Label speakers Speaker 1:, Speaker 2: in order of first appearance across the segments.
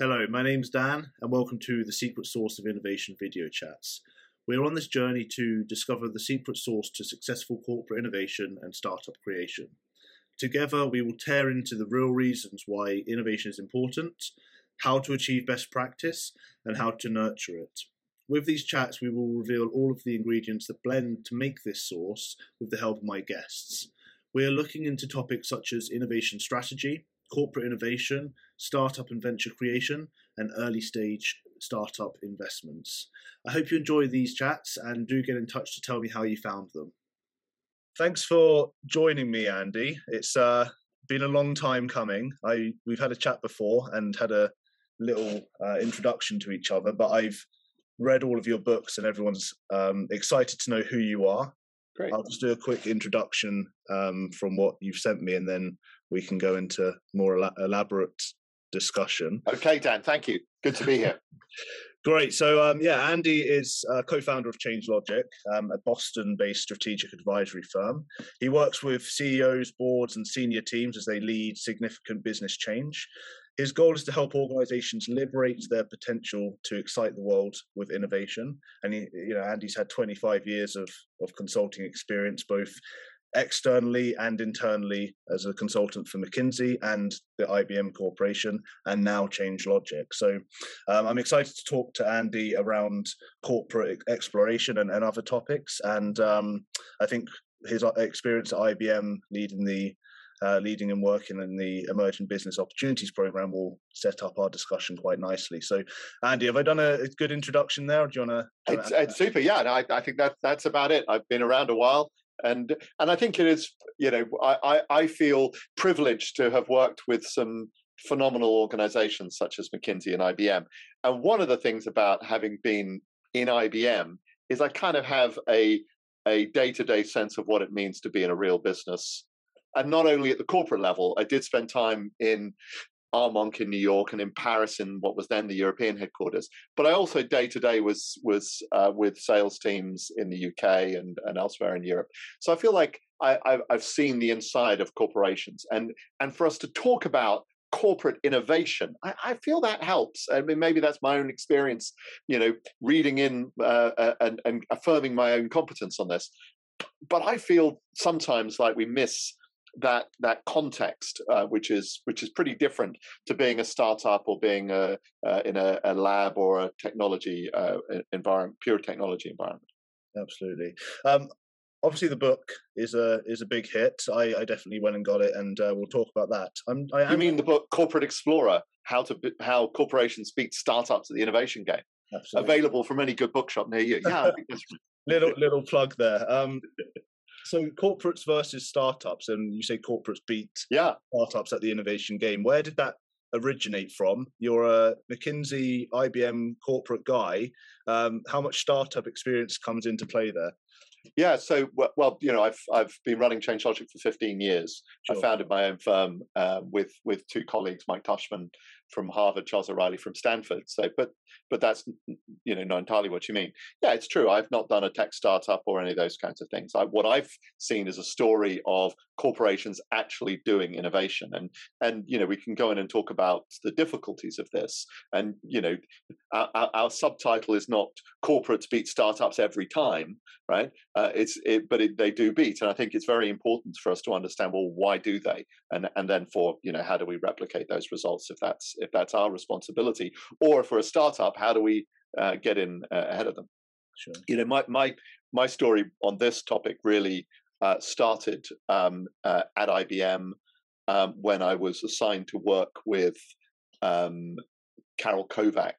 Speaker 1: Hello, my name's Dan, and welcome to the Secret Sauce of Innovation video chats. We're on this journey to discover the secret sauce to successful corporate innovation and startup creation. Together, we will tear into the real reasons why innovation is important, how to achieve best practice, and how to nurture it. With these chats, we will reveal all of the ingredients that blend to make this sauce with the help of my guests. We are looking into topics such as innovation strategy, corporate innovation, startup and venture creation, and early stage startup investments. I hope you enjoy these chats and do get in touch to tell me how you found them. Thanks for joining me, Andy. It's uh, been a long time coming. I we've had a chat before and had a little uh, introduction to each other, but I've read all of your books and everyone's um, excited to know who you are.
Speaker 2: Great.
Speaker 1: I'll just do a quick introduction um, from what you've sent me, and then we can go into more elaborate discussion.
Speaker 2: Okay, Dan, thank you. Good to be here.
Speaker 1: Great. So, um, yeah, Andy is co-founder of Change Logic, um, a Boston-based strategic advisory firm. He works with CEOs, boards, and senior teams as they lead significant business change. His goal is to help organizations liberate their potential to excite the world with innovation. And he, you know, Andy's had 25 years of of consulting experience, both externally and internally as a consultant for McKinsey and the IBM Corporation, and now Change Logic. So um, I'm excited to talk to Andy around corporate exploration and, and other topics. And um, I think his uh, experience at IBM leading the uh, leading and working in the Emerging Business Opportunities Program will set up our discussion quite nicely. So, Andy, have I done a, a good introduction there? do you want
Speaker 2: to? It's, it's super. Yeah, I, I think that that's about it. I've been around a while and and I think it is you know I, I feel privileged to have worked with some phenomenal organizations such as McKinsey and IBM and one of the things about having been in IBM is I kind of have a a day-to-day sense of what it means to be in a real business. And not only at the corporate level i did spend time in Armonk in New York and in Paris in what was then the European headquarters. But I also day to day was was uh, with sales teams in the UK and, and elsewhere in Europe. So I feel like I, I've, I've seen the inside of corporations, and and for us to talk about corporate innovation. I, I, feel that helps. I mean, maybe that's my own experience, you know, reading in uh, uh and, and affirming my own competence on this. But I feel sometimes like we miss that that context, uh, which is which is pretty different to being a startup or being a, uh, in a, a, lab or a technology uh, environment, pure technology environment.
Speaker 1: Absolutely. Um, obviously, the book is a is a big hit. I, I definitely went and got it, and uh, we'll talk about that. I'm,
Speaker 2: I am... You mean the book Corporate Explorer: How to how corporations beat startups at the innovation game? Absolutely. Available from any good bookshop near you. Yeah.
Speaker 1: little little plug there. Um, so corporates versus startups, and you say corporates beat
Speaker 2: yeah.
Speaker 1: startups at the innovation game. Where did that originate from? You're a McKinsey, IBM corporate guy. Um, how much startup experience comes into play there?
Speaker 2: Yeah, so well, you know, I've I've been running Change Logic for 15 years. Sure. I founded my own firm uh, with with two colleagues, Mike Tushman from Harvard, Charles O'Reilly from Stanford. So, but but that's you know not entirely what you mean. Yeah, it's true. I've not done a tech startup or any of those kinds of things. I, what I've seen is a story of corporations actually doing innovation, and and you know we can go in and talk about the difficulties of this. And you know, our, our, our subtitle is not corporates beat startups every time, right? Uh, it's it, but it, they do beat, and I think it's very important for us to understand. Well, why do they? And and then for you know, how do we replicate those results if that's if that's our responsibility, or for a startup, how do we uh, get in uh, ahead of them?
Speaker 1: Sure.
Speaker 2: You know, my my my story on this topic really uh, started um, uh, at IBM um, when I was assigned to work with um, Carol Kovac,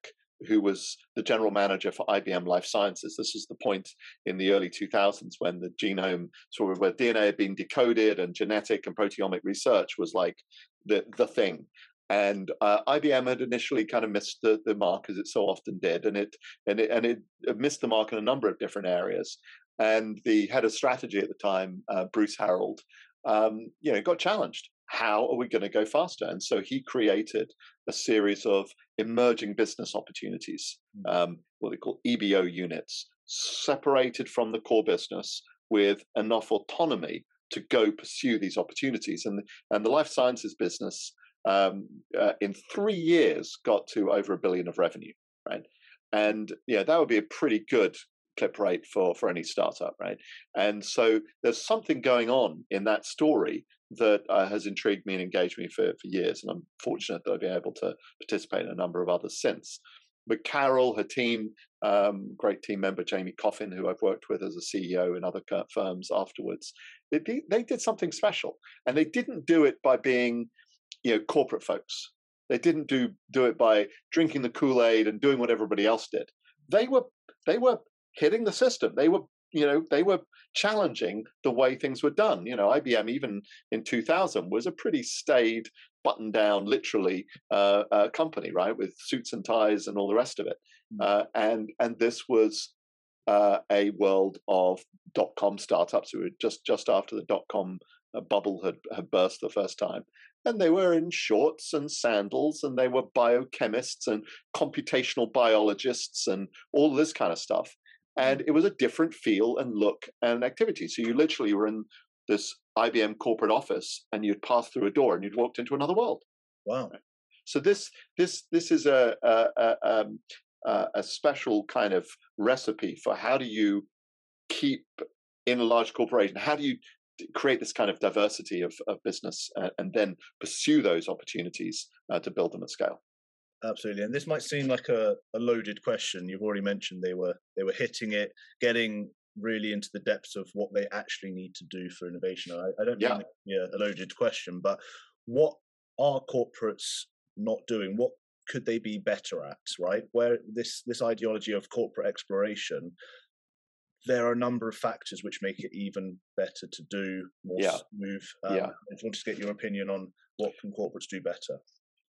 Speaker 2: who was the general manager for IBM Life Sciences. This was the point in the early 2000s when the genome, sort of where DNA had been decoded and genetic and proteomic research was like the, the thing. And uh, IBM had initially kind of missed the, the mark as it so often did, and it and it and it missed the mark in a number of different areas. And the head of strategy at the time, uh, Bruce Harreld, um, you know, got challenged how are we going to go faster? And so he created a series of emerging business opportunities, hmm. um, what they call EBO units, separated from the core business with enough autonomy to go pursue these opportunities. And, and the life sciences business um, uh, in three years got to over a billion of revenue, right? And yeah, that would be a pretty good clip rate for for any startup, right? And so there's something going on in that story that uh, has intrigued me and engaged me for for years, and I'm fortunate that I've been able to participate in a number of others since. But Carol, her team, um, great team member Jamie Coffin, who I've worked with as a CEO in other firms afterwards, they, they did something special, and they didn't do it by being, you know, corporate folks. They didn't do do it by drinking the Kool Aid and doing what everybody else did. They were they were hitting the system. They were you know they were challenging the way things were done. You know, IBM even in 2000 was a pretty staid, button down, literally uh, uh, company, right, with suits and ties and all the rest of it. Mm. Uh, and and this was uh, a world of dot com startups who were just just after the dot com uh, bubble had, had burst the first time. And they were in shorts and sandals, and they were biochemists and computational biologists and all this kind of stuff. And it was a different feel and look and activity. So you literally were in this IBM corporate office and you'd pass through a door and you'd walked into another world.
Speaker 1: Wow.
Speaker 2: So this this this is a a, a, um, a special kind of recipe for how do you keep in a large corporation? How do you create this kind of diversity of, of business uh, and then pursue those opportunities uh, to build them at scale?
Speaker 1: Absolutely, and this might seem like a, a loaded question. You've already mentioned they were they were hitting it, getting really into the depths of what they actually need to do for innovation. I, I don't yeah. mean yeah, a loaded question, but what are corporates not doing? What could they be better at? Right, where this this ideology of corporate exploration, there are a number of factors which make it even better to do more
Speaker 2: yeah.
Speaker 1: smooth. Um,
Speaker 2: yeah.
Speaker 1: I just wanted to get your opinion on what can corporates do better.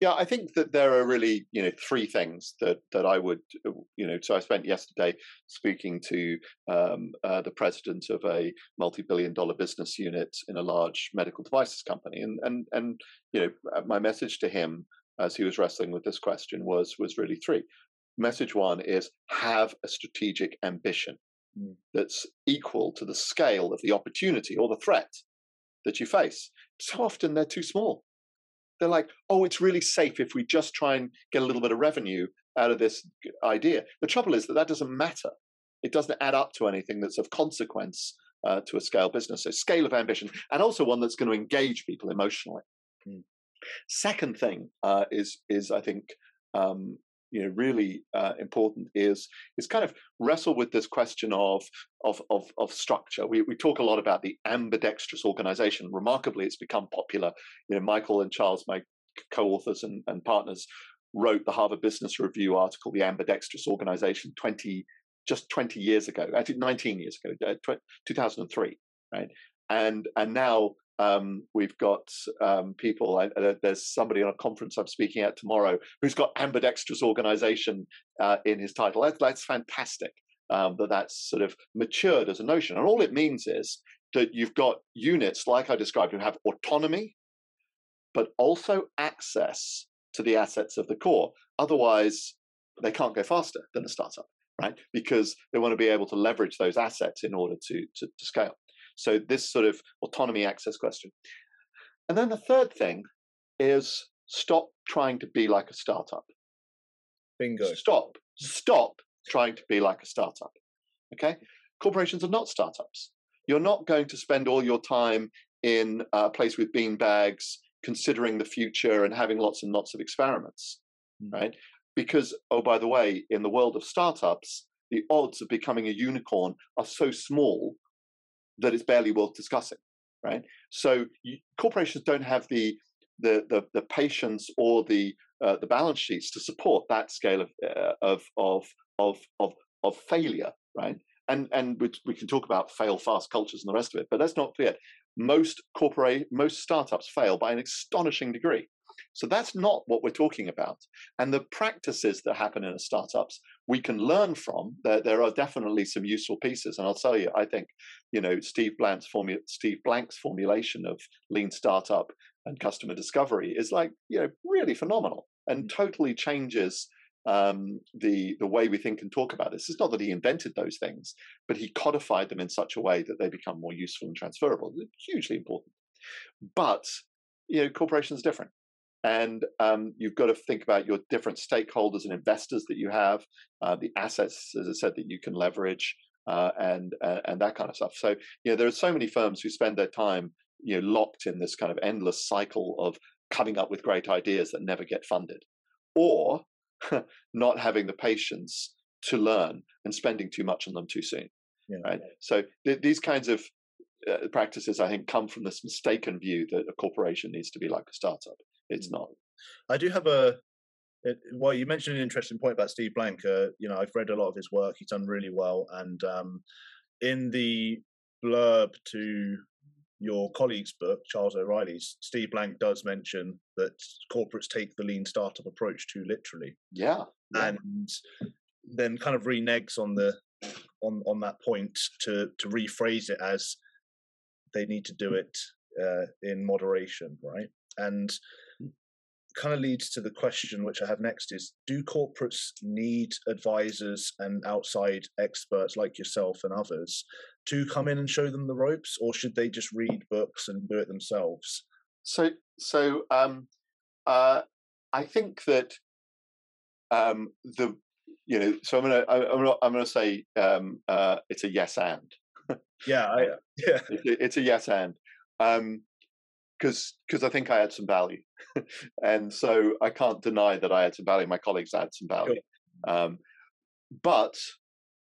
Speaker 2: Yeah, I think that there are really, you know, three things that that I would, uh, you know. So I spent yesterday speaking to um, uh, the president of a multi-billion-dollar business unit in a large medical devices company, and and and you know, uh, my message to him as he was wrestling with this question was was really three. Message one is have a strategic ambition mm. that's equal to the scale of the opportunity or the threat that you face. So often they're too small they're like, oh, it's really safe if we just try and get a little bit of revenue out of this idea. The trouble is that that doesn't matter. It doesn't add up to anything that's of consequence uh, to a scale business. So scale of ambition, and also one that's going to engage people emotionally. Mm. Second thing uh, is is I think um, you know really uh, important is is kind of wrestle with this question of of of, of structure. We we talk a lot about the ambidextrous organization. Remarkably, it's become popular. You know, Michael and Charles, my co-authors and, and partners, wrote the Harvard Business Review article, "The Ambidextrous Organization," twenty just 20 years ago, actually 19 years ago, uh, 2003, right? And and now um, we've got um, people. Uh, there's somebody on a conference I'm speaking at tomorrow who's got ambidextrous organization uh, in his title. That's, that's fantastic. Um, that that's sort of matured as a notion, and all it means is that you've got units like I described who have autonomy, but also access to the assets of the core. Otherwise, they can't go faster than a startup, right? Because they want to be able to leverage those assets in order to, to, to scale. So this sort of autonomy access question. And then the third thing is stop trying to be like a startup.
Speaker 1: Bingo.
Speaker 2: Stop. Stop trying to be like a startup. Okay? Corporations are not startups. You're not going to spend all your time in a place with bean bags, considering the future and having lots and lots of experiments, mm. right? Because, oh, by the way, in the world of startups, the odds of becoming a unicorn are so small that it's barely worth discussing, right? So you, corporations don't have the the, the, the patience or the uh, the balance sheets to support that scale of uh, of, of of of of failure, right? And and we, we can talk about fail fast cultures and the rest of it, but let's not forget most corporate most startups fail by an astonishing degree. So that's not what we're talking about. And the practices that happen in startups, we can learn from. There, there are definitely some useful pieces. And I'll tell you, I think, you know, Steve Blank's, formu- Steve Blank's formulation of lean startup and customer discovery is like, you know, really phenomenal and mm. totally changes um, the the way we think and talk about this. It's not that he invented those things, but he codified them in such a way that they become more useful and transferable. It's hugely important. But you know, corporations are different and um, you've got to think about your different stakeholders and investors that you have, uh, the assets, as I said, that you can leverage, uh, and uh, and that kind of stuff. So you know, there are so many firms who spend their time you know locked in this kind of endless cycle of coming up with great ideas that never get funded, or not having the patience to learn and spending too much on them too soon. Yeah. Right. So th- these kinds of uh, practices, I think, come from this mistaken view that a corporation needs to be like a startup. It's mm. not.
Speaker 1: I do have a. Well, you mentioned an interesting point about Steve Blank. Uh, you know, I've read a lot of his work. He's done really well, and um, in the blurb to your colleague's book, Charles O'Reilly's, Steve Blank does mention that corporates take the lean startup approach too literally.
Speaker 2: Yeah.
Speaker 1: yeah. And then kind of reneges on the on on that point to to rephrase it as they need to do it uh, in moderation, right? And hmm. kind of leads to the question which I have next is do corporates need advisors and outside experts like yourself and others to come in and show them the ropes or should they just read books and do it themselves
Speaker 2: so so um uh I think that um the you know so I'm gonna I'm gonna I'm gonna say um uh it's a yes and
Speaker 1: yeah I, yeah
Speaker 2: it's a yes and um because because I think I had some value, and so I can't deny that I had some value. My colleagues had some value, um, but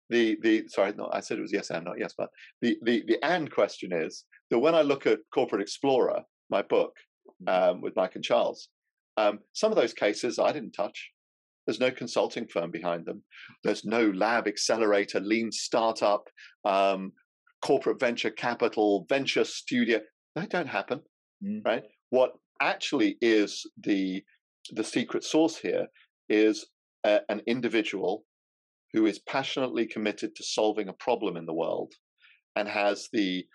Speaker 2: the the sorry, no, I said it was yes and not yes, but the the the and question is that when I look at Corporate Explorer, my book mm-hmm. um, with Mike and Charles, um, some of those cases I didn't touch. There's no consulting firm behind them. There's no lab accelerator, lean startup, um, corporate venture capital, venture studio. They don't happen mm. right? What actually is the the secret source here is a, an individual who is passionately committed to solving a problem in the world and has the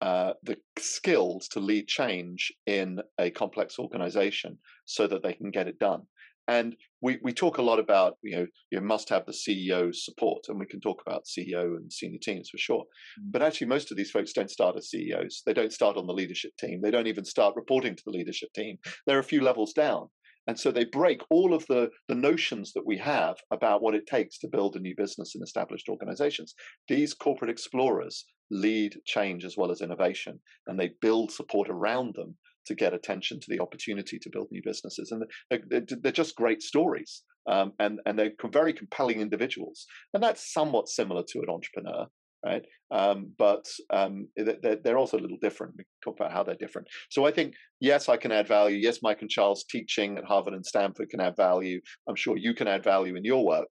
Speaker 2: uh, the skills to lead change in a complex organization so that they can get it done. And we, we talk a lot about, you know, you must have the CEO's support, and we can talk about CEO and senior teams for sure. Mm. But actually, most of these folks don't start as CEOs. They don't start on the leadership team. They don't even start reporting to the leadership team. They're a few levels down. And so they break all of the, the notions that we have about what it takes to build a new business in established organizations. These corporate explorers lead change as well as innovation, and they build support around them to get attention to the opportunity to build new businesses. And they're, they're just great stories. Um, and, and they're very compelling individuals. And that's somewhat similar to an entrepreneur, right? Um, but um, they're, they're, also a little different. We talk about how they're different. So I think, yes, I can add value. Yes, Mike and Charles teaching at Harvard and Stanford can add value. I'm sure you can add value in your work.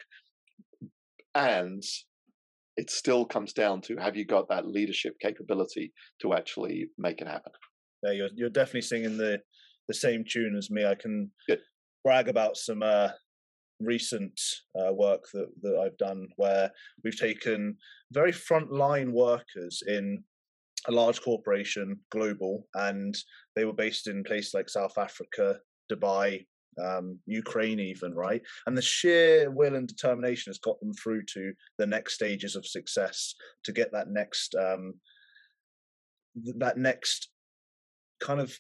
Speaker 2: And it still comes down to have you got that leadership capability to actually make it happen?
Speaker 1: Yeah, you're you're definitely singing the the same tune as me. I can Good. brag about some uh, recent uh, work that that I've done where we've taken very frontline workers in a large corporation, global, and they were based in places like South Africa, Dubai, um, Ukraine, even right. And the sheer will and determination has got them through to the next stages of success to get that next um, that next kind of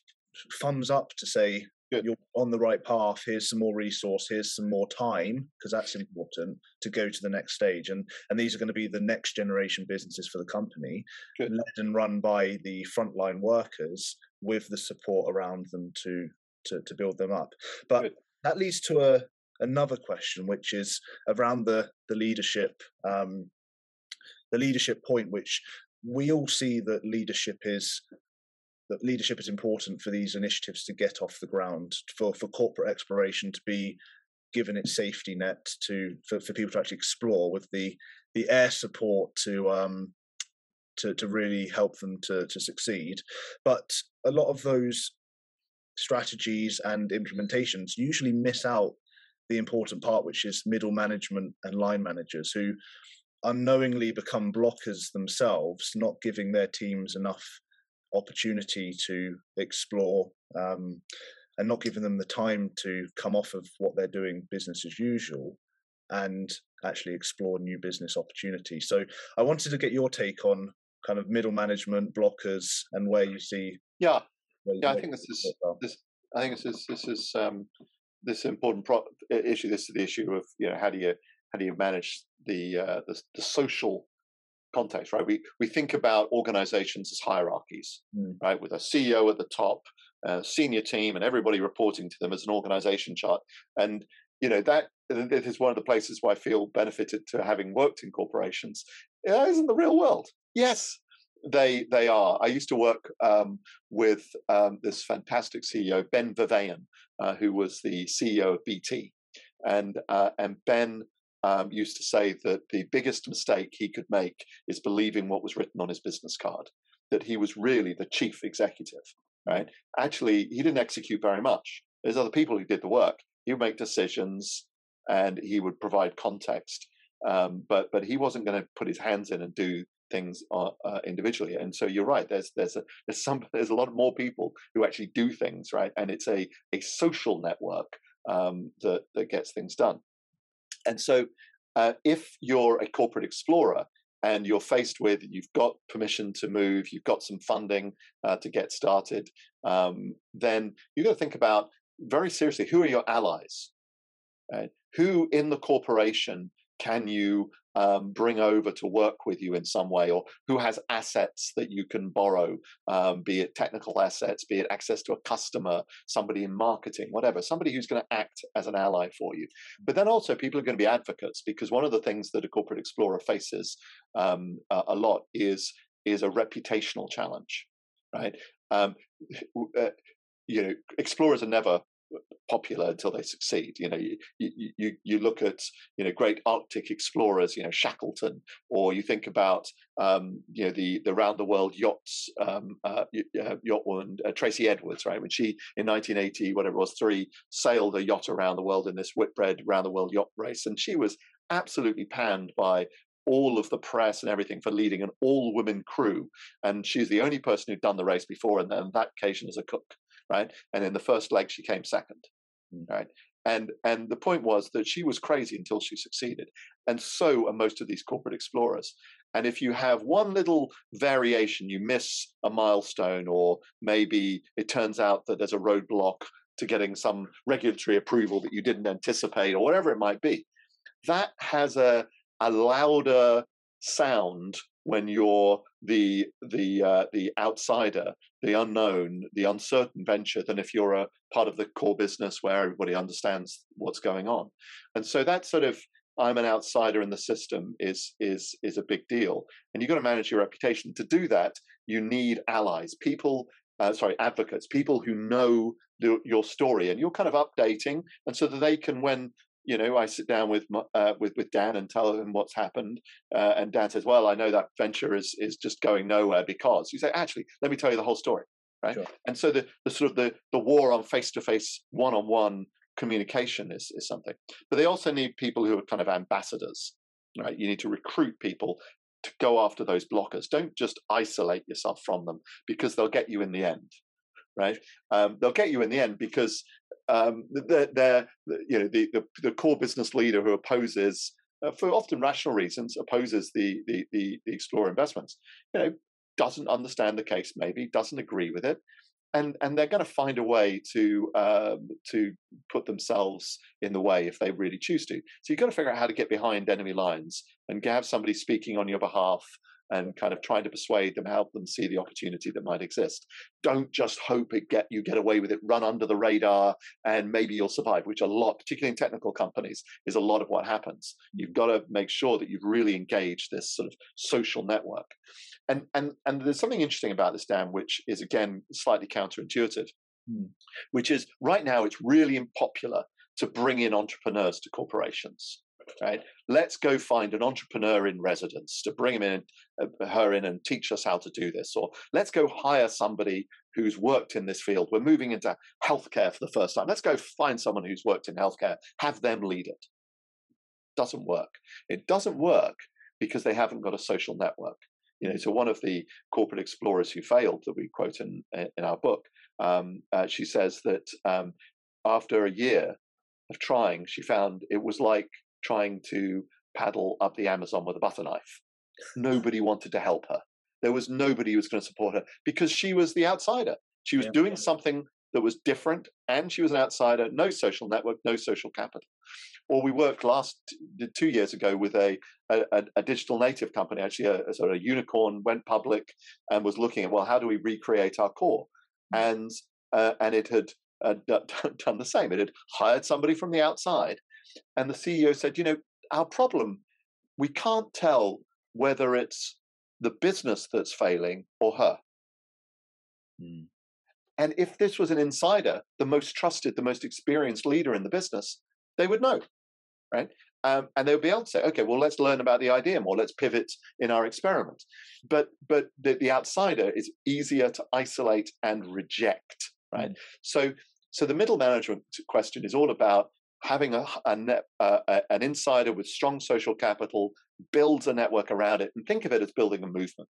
Speaker 1: thumbs up to say Good. you're on the right path. Here's some more resource. Here's some more time because that's important to go to the next stage. And and these are going to be the next generation businesses for the company, Good. led and run by the frontline workers with the support around them to to, to build them up. But Good. that leads to a another question, which is around the the leadership. Um, the leadership point, which we all see that leadership is that leadership is important for these initiatives to get off the ground, for, for corporate exploration to be given its safety net to for, for people to actually explore with the the air support to um to to really help them to to succeed. But a lot of those strategies and implementations usually miss out the important part, which is middle management and line managers who unknowingly become blockers themselves, not giving their teams enough opportunity to explore um, and not giving them the time to come off of what they're doing business as usual and actually explore new business opportunities. So I wanted to get your take on kind of middle management blockers and where you see.
Speaker 2: Yeah, yeah, I think this is this I think this is this is um, this important pro- issue. This is the issue of you know how do you how do you manage the uh, the, the social context, right? We we think about organizations as hierarchies, mm. right? With a CEO at the top, a senior team, and everybody reporting to them as an organization chart. And you know that this is one of the places where I feel benefited to having worked in corporations. It isn't the real world. Yes, they they are. I used to work um, with um, this fantastic CEO Ben Verwaayen, uh, who was the CEO of BT, and uh, and Ben um, used to say that the biggest mistake he could make is believing what was written on his business card, that he was really the chief executive. Right? Actually, he didn't execute very much. There's other people who did the work. He would make decisions and he would provide context, um, but but he wasn't going to put his hands in and do things uh, uh, individually. And so you're right. There's there's a there's some there's a lot more people who actually do things right, and it's a a social network um, that that gets things done. And so, uh, if you're a corporate explorer and you're faced with you've got permission to move, you've got some funding uh, to get started, um, then you've got to think about very seriously who are your allies. Who in the corporation can you um, bring over to work with you in some way, or who has assets that you can borrow, um, be it technical assets, be it access to a customer, somebody in marketing, whatever, somebody who's going to act as an ally for you. But then also, people are going to be advocates because one of the things that a corporate explorer faces um, a, a, lot is is a reputational challenge, right? Um, uh, you know, explorers are never popular until they succeed. You know, you, you, you look at, you know, great Arctic explorers, you know, Shackleton, or you think about, um, you know, the, the round the world yachts, um, uh, uh, yacht woman, uh, Tracy Edwards, right? When she, in 1980, whatever it was, three, sailed a yacht around the world in this Whitbread round the world yacht race. And she was absolutely panned by all of the press and everything for leading an all women crew. And she's the only person who'd done the race before, and then that occasion as a cook right? And in the first leg, she came second, mm. right? And and the point was that she was crazy until she succeeded, and so are most of these corporate explorers. And if you have one little variation, you miss a milestone, or maybe it turns out that there's a roadblock to getting some regulatory approval that you didn't anticipate, or whatever it might be, that has a a louder sound when you're the the uh, the outsider, the unknown, the uncertain venture than if you're a part of the core business where everybody understands what's going on. And so that sort of I'm an outsider in the system is is is a big deal. And you've got to manage your reputation. To do that, you need allies, people. Uh, sorry, advocates, people who know the, your story, and you're kind of updating, and so that they can, when you know, I sit down with uh, with with Dan and tell him what's happened, uh, and Dan says, "Well, I know that venture is is just going nowhere because." You say, "Actually, let me tell you the whole story." Right, sure. and so the, the sort of the the war on face to face, one on one communication is is something. But they also need people who are kind of ambassadors. Right, you need to recruit people to go after those blockers. Don't just isolate yourself from them because they'll get you in the end right? Um, they'll get you in the end because um, you know the, the, the core business leader who opposes uh, for often rational reasons opposes the, the the the explorer investments you know doesn't understand the case maybe doesn't agree with it and and they're going to find a way to um, to put themselves in the way if they really choose to. So you've got to figure out how to get behind enemy lines and have somebody speaking on your behalf and kind of trying to persuade them, help them see the opportunity that might exist. Don't just hope it get you get away with it, run under the radar, and maybe you'll survive. Which a lot, particularly in technical companies, is a lot of what happens. You've got to make sure that you've really engaged this sort of social network. And and and there's something interesting about this, Dan, which is again slightly counterintuitive, hmm. which is right now it's really unpopular to bring in entrepreneurs to corporations right? Let's go find an entrepreneur in residence to bring him in, uh, her in, and teach us how to do this. Or let's go hire somebody who's worked in this field. We're moving into healthcare for the first time. Let's go find someone who's worked in healthcare, have them lead it. Doesn't work. It doesn't work because they haven't got a social network. You know, so one of the corporate explorers who failed that we quote in in our book, um, uh, she says that um, after a year of trying, she found it was like trying to paddle up the Amazon with a butter knife. Nobody wanted to help her. There was nobody who was going to support her because she was the outsider. She was yeah. doing something that was different, and she was an outsider, no social network, no social capital. Or we worked last two years ago with a a, a digital native company, actually a, a, sort of unicorn, went public and was looking at well, how do we recreate our core? Mm. And uh, and it had uh, done the same. It had hired somebody from the outside, and the CEO said, you know, our problem, we can't tell whether it's the business that's failing or her. Mm. And if this was an insider, the most trusted, the most experienced leader in the business, they would know, right? Um, and they would be able to say, okay, well, let's learn about the idea more. Let's pivot in our experiment. But but the, the outsider is easier to isolate and reject, right? Mm. So so the middle management question is all about having a, a net, uh, an insider with strong social capital builds a network around it, and think of it as building a movement.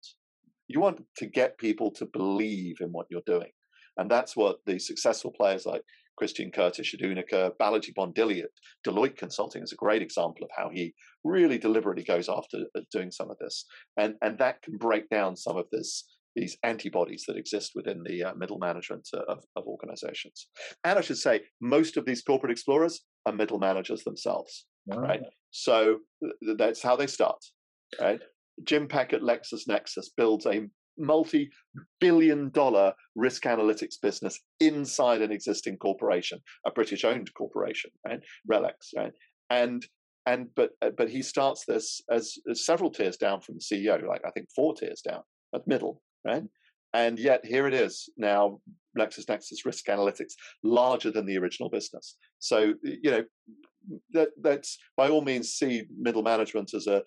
Speaker 2: You want to get people to believe in what you're doing. And that's what the successful players like Christian Curtis, Shadunika, Balaji Bondili at Deloitte Consulting is a great example of how he really deliberately goes after uh, doing some of this. And, and that can break down some of this these antibodies that exist within the uh, middle management uh, of, of organizations. And I should say, most of these corporate explorers are middle managers themselves, right? So th- that's how they start, right? Jim Peck at LexisNexis builds a multi-billion dollar risk analytics business inside an existing corporation, a British-owned corporation, right? RELX, right? And and but uh, but he starts this as, as, several tiers down from the CEO, like I think four tiers down at middle, right? And yet here it is now, LexisNexis Risk Analytics, larger than the original business. So you know that that's by all means see middle management as a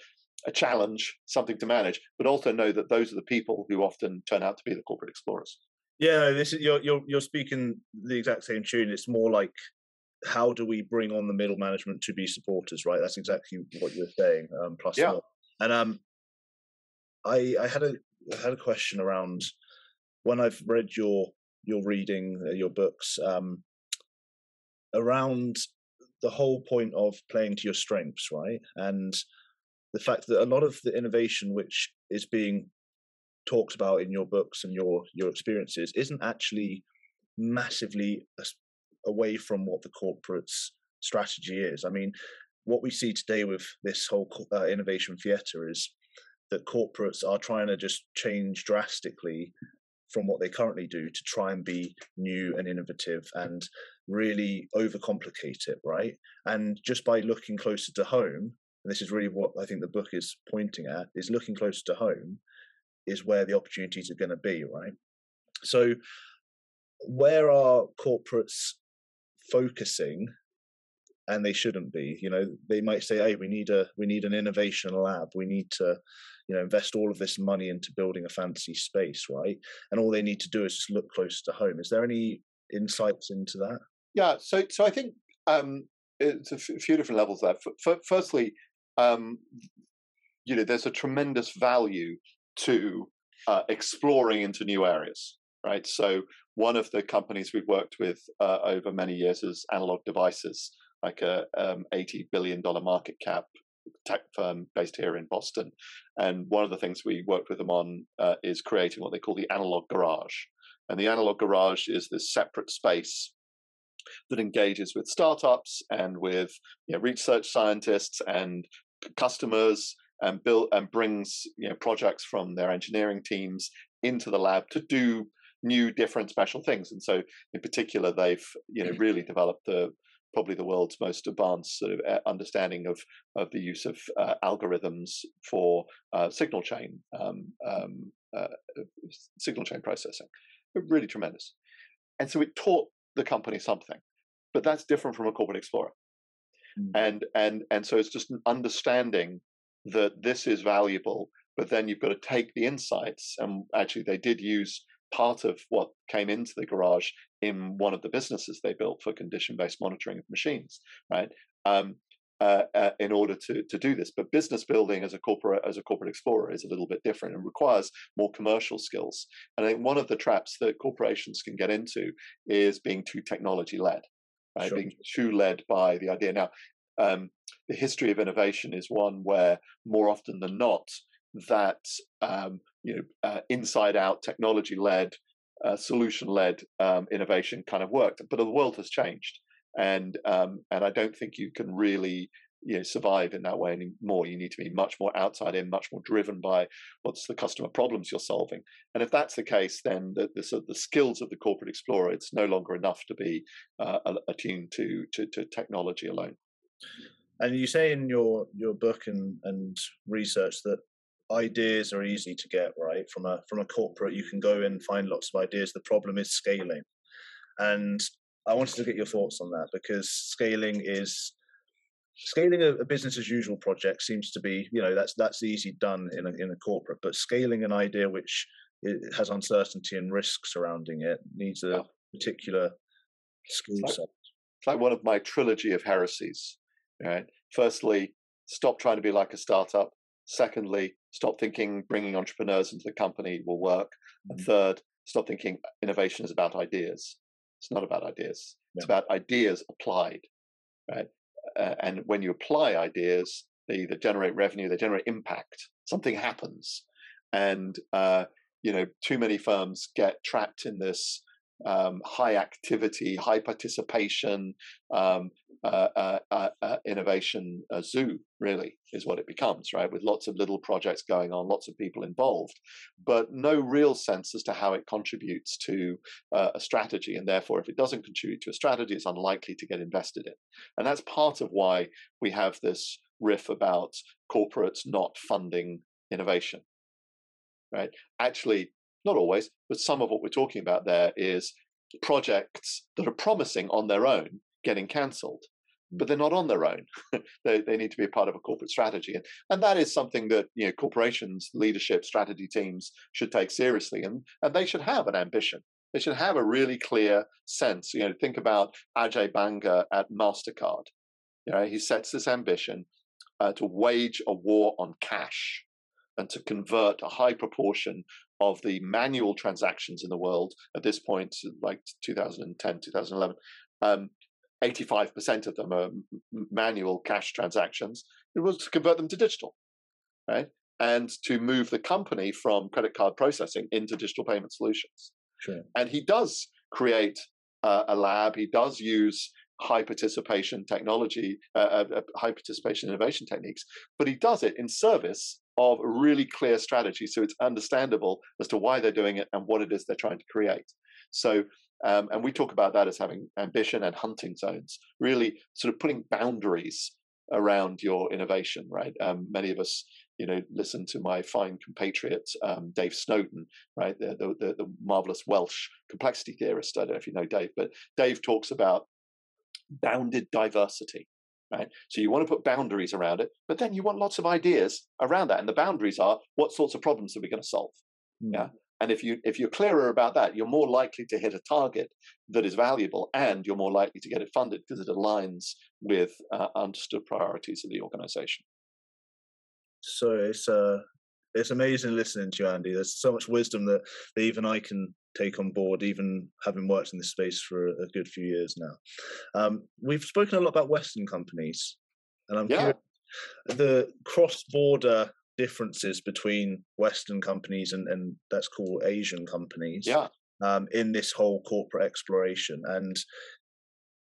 Speaker 2: a challenge, something to manage, but also know that those are the people who often turn out to be the corporate explorers.
Speaker 1: Yeah, this is you're you're you're speaking the exact same tune. It's more like how do we bring on the middle management to be supporters, right? That's exactly what you're saying. Um, plus, yeah. More. and um, I I had a had a question around when I've read your your reading uh, your books um, around the whole point of playing to your strengths, right? And the fact that a lot of the innovation which is being talked about in your books and your your experiences isn't actually massively away from what the corporate's strategy is. I mean, what we see today with this whole uh, innovation theatre is that corporates are trying to just change drastically from what they currently do to try and be new and innovative and really overcomplicate it, right? And just by looking closer to home, and this is really what I think the book is pointing at, is looking closer to home is where the opportunities are going to be, right? So, where are corporates focusing and they shouldn't be you know they might say hey we need a we need an innovation lab we need to you know invest all of this money into building a fancy space right? And all they need to do is just look close to home. Is there any insights into that?
Speaker 2: Yeah so so i think um it's a f- few different levels there. F- f- firstly um, you know, there's a tremendous value to uh, exploring into new areas, right? So one of the companies we've worked with uh, over many years is Analog Devices, like a um, 80 billion dollar market cap tech firm based here in Boston. And one of the things we worked with them on uh, is creating what they call the Analog Garage. And the Analog Garage is this separate space that engages with startups and with you know, research scientists and customers and build and brings you know projects from their engineering teams into the lab to do new different special things and so in particular they've you know really developed the probably the world's most advanced sort of uh, understanding of of the use of uh, algorithms for uh, signal chain um, um, uh, signal chain processing. Really tremendous. And so it taught the company something but that's different from a corporate explorer. Mm. and and and so it's just an understanding that this is valuable but then you've got to take the insights and actually they did use part of what came into the garage in one of the businesses they built for condition-based monitoring of machines right um, uh, uh, in order to to do this. But business building as a corporate as a corporate explorer is a little bit different and requires more commercial skills. And I think one of the traps that corporations can get into is being too technology led right? Sure. Being too led by the idea. Now, um, the history of innovation is one where more often than not, that um, you know, uh, inside out technology led uh, solution-led um, innovation kind of worked. But the world has changed, and um, and I don't think you can really you know survive in that way anymore. You need to be much more outside in, much more driven by what's the customer problems you're solving. And if that's the case, then the the, sort of the skills of the corporate explorer it's no longer enough to be uh, attuned to, to to technology alone.
Speaker 1: And you say in your your book and and research that ideas are easy to get right? From a from a corporate. You can go and find lots of ideas. The problem is scaling, and I wanted to get your thoughts on that because scaling is scaling a, a, business as usual project seems to be you know that's that's easy done in a, in a corporate. But scaling an idea which has uncertainty and risk surrounding it needs a particular skill
Speaker 2: set.
Speaker 1: it's
Speaker 2: like one of my trilogy of heresies right? Firstly stop trying to be like a startup secondly stop thinking bringing entrepreneurs into the company will work mm-hmm. and third stop thinking innovation is about ideas it's not about ideas yeah. it's about ideas applied right uh, and when you apply ideas, they either generate revenue, they generate impact. Something happens, and uh, you know, too many firms get trapped in this um, high activity, high participation, um, uh, uh, uh, uh innovation zoo, really, is what it becomes, right? With lots of little projects going on, lots of people involved, but no real sense as to how it contributes to uh, a strategy. And therefore, if it doesn't contribute to a strategy, it's unlikely to get invested in. And that's part of why we have this riff about corporates not funding innovation, right? Actually, not always, but some of what we're talking about there is projects that are promising on their own getting cancelled. But they're not on their own. they, they need to be a part of a corporate strategy. And, and that is something that you know, corporations, leadership, strategy teams should take seriously. And, and they should have an ambition. They should have a really clear sense. You know, think about Ajay Banga at MasterCard. You know, he sets this ambition uh, to wage a war on cash and to convert a high proportion of the manual transactions in the world at this point, like 2010, 2011, um, 85% of them are manual cash transactions. It was to convert them to digital, right? And to move the company from credit card processing into digital payment solutions.
Speaker 1: Sure.
Speaker 2: And he does create uh, a lab. He does use high participation technology, uh, uh, uh high participation innovation techniques, but he does it in service of a really clear strategy so it's understandable as to why they're doing it and what it is they're trying to create. So, um, and we talk about that as having ambition and hunting zones, really sort of putting boundaries around your innovation, right? Um, many of us, you know, listen to my fine compatriot um, Dave Snowden, right? The, the, the, the marvelous Welsh complexity theorist. I don't know if you know Dave, but Dave talks about bounded diversity, right? So you want to put boundaries around it, but then you want lots of ideas around that. And the boundaries are what sorts of problems are we going to solve? Mm. Yeah. And if you if you're clearer about that, you're more likely to hit a target that is valuable, and you're more likely to get it funded because it aligns with uh, understood priorities of the organization.
Speaker 1: So it's uh, it's amazing listening to you, Andy. There's so much wisdom that, that even I can take on board, even having worked in this space for a, good few years now. Um, we've spoken a lot about Western companies, and I'm yeah. curious the cross-border differences between Western companies and, and let's call Asian companies.
Speaker 2: Yeah.
Speaker 1: Um, in this whole corporate exploration, and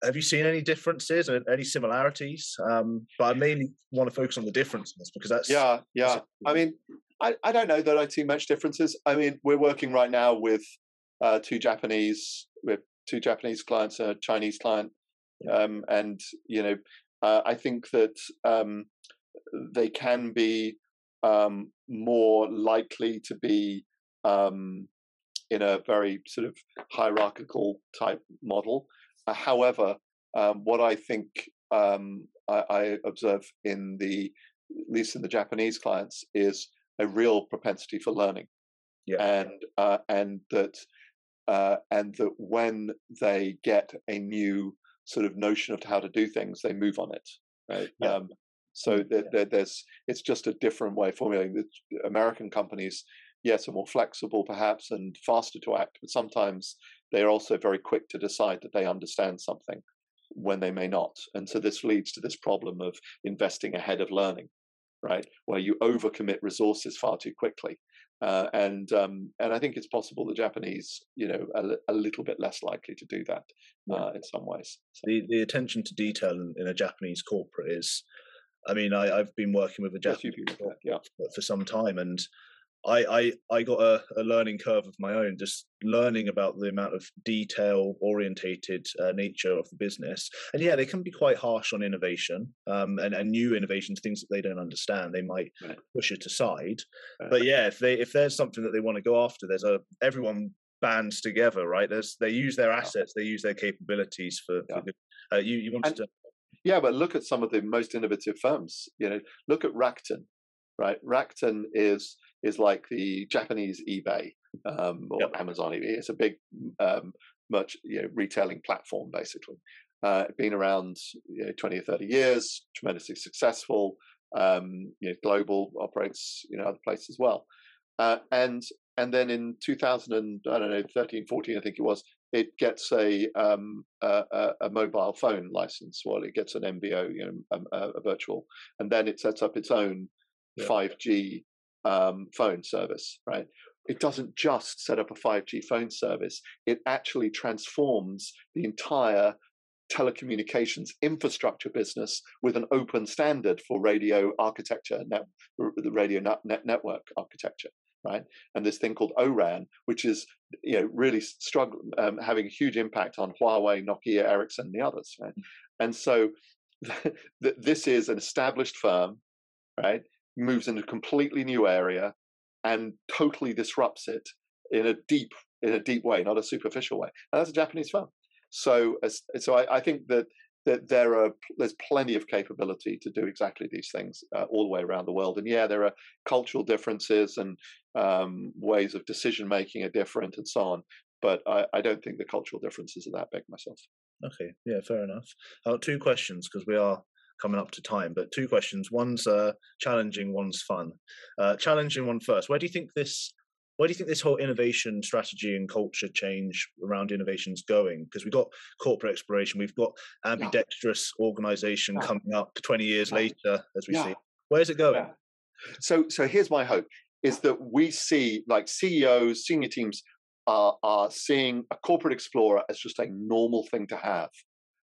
Speaker 1: have you seen any differences and any similarities? Um, but I mainly want to focus on the differences because that's
Speaker 2: yeah, yeah. I mean, I, I don't know that I see much differences. I mean, we're working right now with uh, two Japanese with two Japanese clients and a Chinese client, um, and you know, uh, I think that um, they can be um, more likely to be um, in a very sort of hierarchical type model. Uh, however, um, what I think um, I, I observe in the at least in the Japanese clients is a real propensity for learning,
Speaker 1: yeah.
Speaker 2: and uh, and that uh, and that when they get a new sort of notion of how to do things, they move on it. Right.
Speaker 1: Yeah. Um,
Speaker 2: so yeah. there's it's just a different way of formulating. The American companies, yes, are more flexible perhaps and faster to act, but sometimes they are also very quick to decide that they understand something when they may not. And so this leads to this problem of investing ahead of learning right? Where you overcommit resources far too quickly. Uh, and um, and I think it's possible the Japanese, you know, a, a little bit less likely to do that uh, in some ways.
Speaker 1: So. The the attention to detail in, in, a Japanese corporate is, I mean, I, have been working with a Japanese corporate yeah. for some time, and I, I, I got a, a, learning curve of my own, just learning about the amount of detail orientated uh, nature of the business. And yeah, they can be quite harsh on innovation um, and, and new innovations, things that they don't understand. They might right. push it aside. Right. But yeah, if they if there's something that they want to go after, there's a everyone bands together, right? There's they use their assets, they use their capabilities for. Yeah. for uh, you you wanted and, to.
Speaker 2: Yeah, but look at some of the most innovative firms. You know, look at Rakuten, right? Rakuten is is like the Japanese eBay um, or yep. Amazon eBay. It's a big um, much you know, retailing platform basically. Uh, been around you know, 20 or 30 years, tremendously successful. Um, you know, global operates you know other places as well. Uh, and and then in 2000 and I don't know 13, 14, I think it was, it gets a um, a, a, mobile phone license. Well, it gets an MVO, you know, a, um, a virtual, and then it sets up its own yeah. 5G um, phone service, right? It doesn't just set up a 5G phone service, it actually transforms the entire telecommunications infrastructure business with an open standard for radio architecture, net, the radio net, net network architecture, right? And this thing called ORAN, which is you know really struggling, um, having a huge impact on Huawei, Nokia, Ericsson, and the others, right? And so this is an established firm, right? Moves in a completely new area and totally disrupts it in a deep in a deep way, not a superficial way. And that's a Japanese firm. So, as, so I, I, think that that there are there's plenty of capability to do exactly these things uh, all the way around the world. And yeah, there are cultural differences and um, ways of decision making are different and so on. But I, I, don't think the cultural differences are that big myself.
Speaker 1: Okay, yeah, fair enough. Uh, two questions because we are coming up to time. But two questions. One's uh, challenging, one's fun. Uh, challenging one first. Where do you think this? Where do you think this whole innovation strategy and culture change around innovation is going? Because we've got corporate exploration, we've got ambidextrous yeah. organization yeah. coming up 20 years yeah. later, as we see. Where's it going?
Speaker 2: So, so here's my hope: is that we see like CEOs, senior teams are are seeing a corporate explorer as just a normal thing to have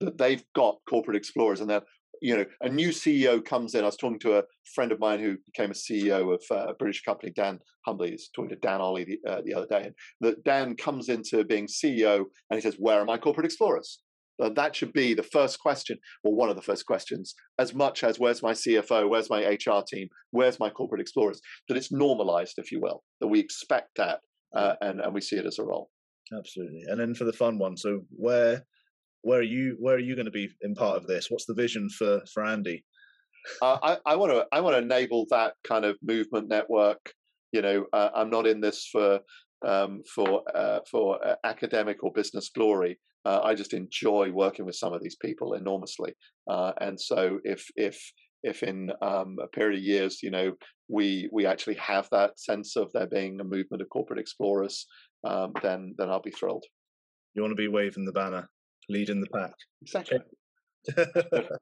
Speaker 2: that they've got corporate explorers and they're you know, a new CEO comes in. I was talking to a friend of mine who became a CEO of uh, a British company, Dan Humbly. Is talking to Dan Ollie the, uh, the other day, and that Dan comes into being CEO and he says, "Where are my corporate explorers?" Uh, that should be the first question, or one of the first questions, as much as where's my CFO, where's my HR team, where's my corporate explorers. That it's normalized, if you will, that we expect that uh, and and we see it as a role.
Speaker 1: Absolutely. And then for the fun one, so where where are you where are you going to be in part of this? What's the vision for for Andy?
Speaker 2: Uh, I want to I want to enable that kind of movement network. You know, uh, I'm not in this for um, for uh, for uh, academic or business glory. Uh, I just enjoy working with some of these people enormously, uh, and so if if if in um, a period of years, you know, we we actually have that sense of there being a movement of corporate explorers, um, then then I'll be thrilled.
Speaker 1: You want to be waving the banner leading the pack.
Speaker 2: Exactly.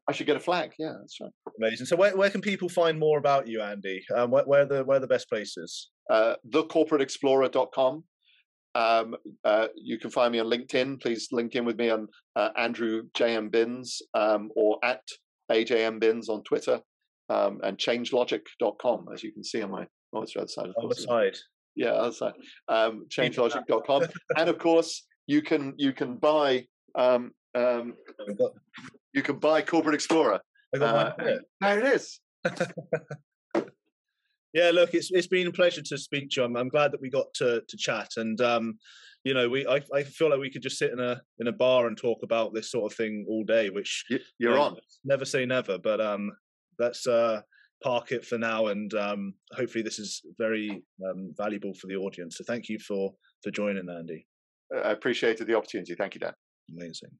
Speaker 2: I should get a flag. Yeah, that's right.
Speaker 1: Amazing. So, where, where can people find more about you, Andy? Um, where, where are the where are the best places?
Speaker 2: Uh, thecorporateexplorer.com. Um, uh, you can find me on LinkedIn. Please link in with me on uh, Andrew JM Binns um, or at AJM Binns on Twitter um, and changelogic.com, as you can see on my oh, it's the other side. Of
Speaker 1: on the side.
Speaker 2: Yeah, other side. Um, changelogic.com, and of course you can you can buy um, um, you can buy Corporate Explorer. Uh, there it is.
Speaker 1: yeah, look, it's it's been a pleasure to speak to you. I'm, I'm glad that we got to to chat, and um, you know, we I, I feel like we could just sit in a in a bar and talk about this sort of thing all day. Which
Speaker 2: you're you know, on.
Speaker 1: Never say never, but um, let's uh, park it for now, and um, hopefully this is very um, valuable for the audience. So thank you for for joining, Andy.
Speaker 2: I appreciated the opportunity. Thank you, Dan.
Speaker 1: Amazing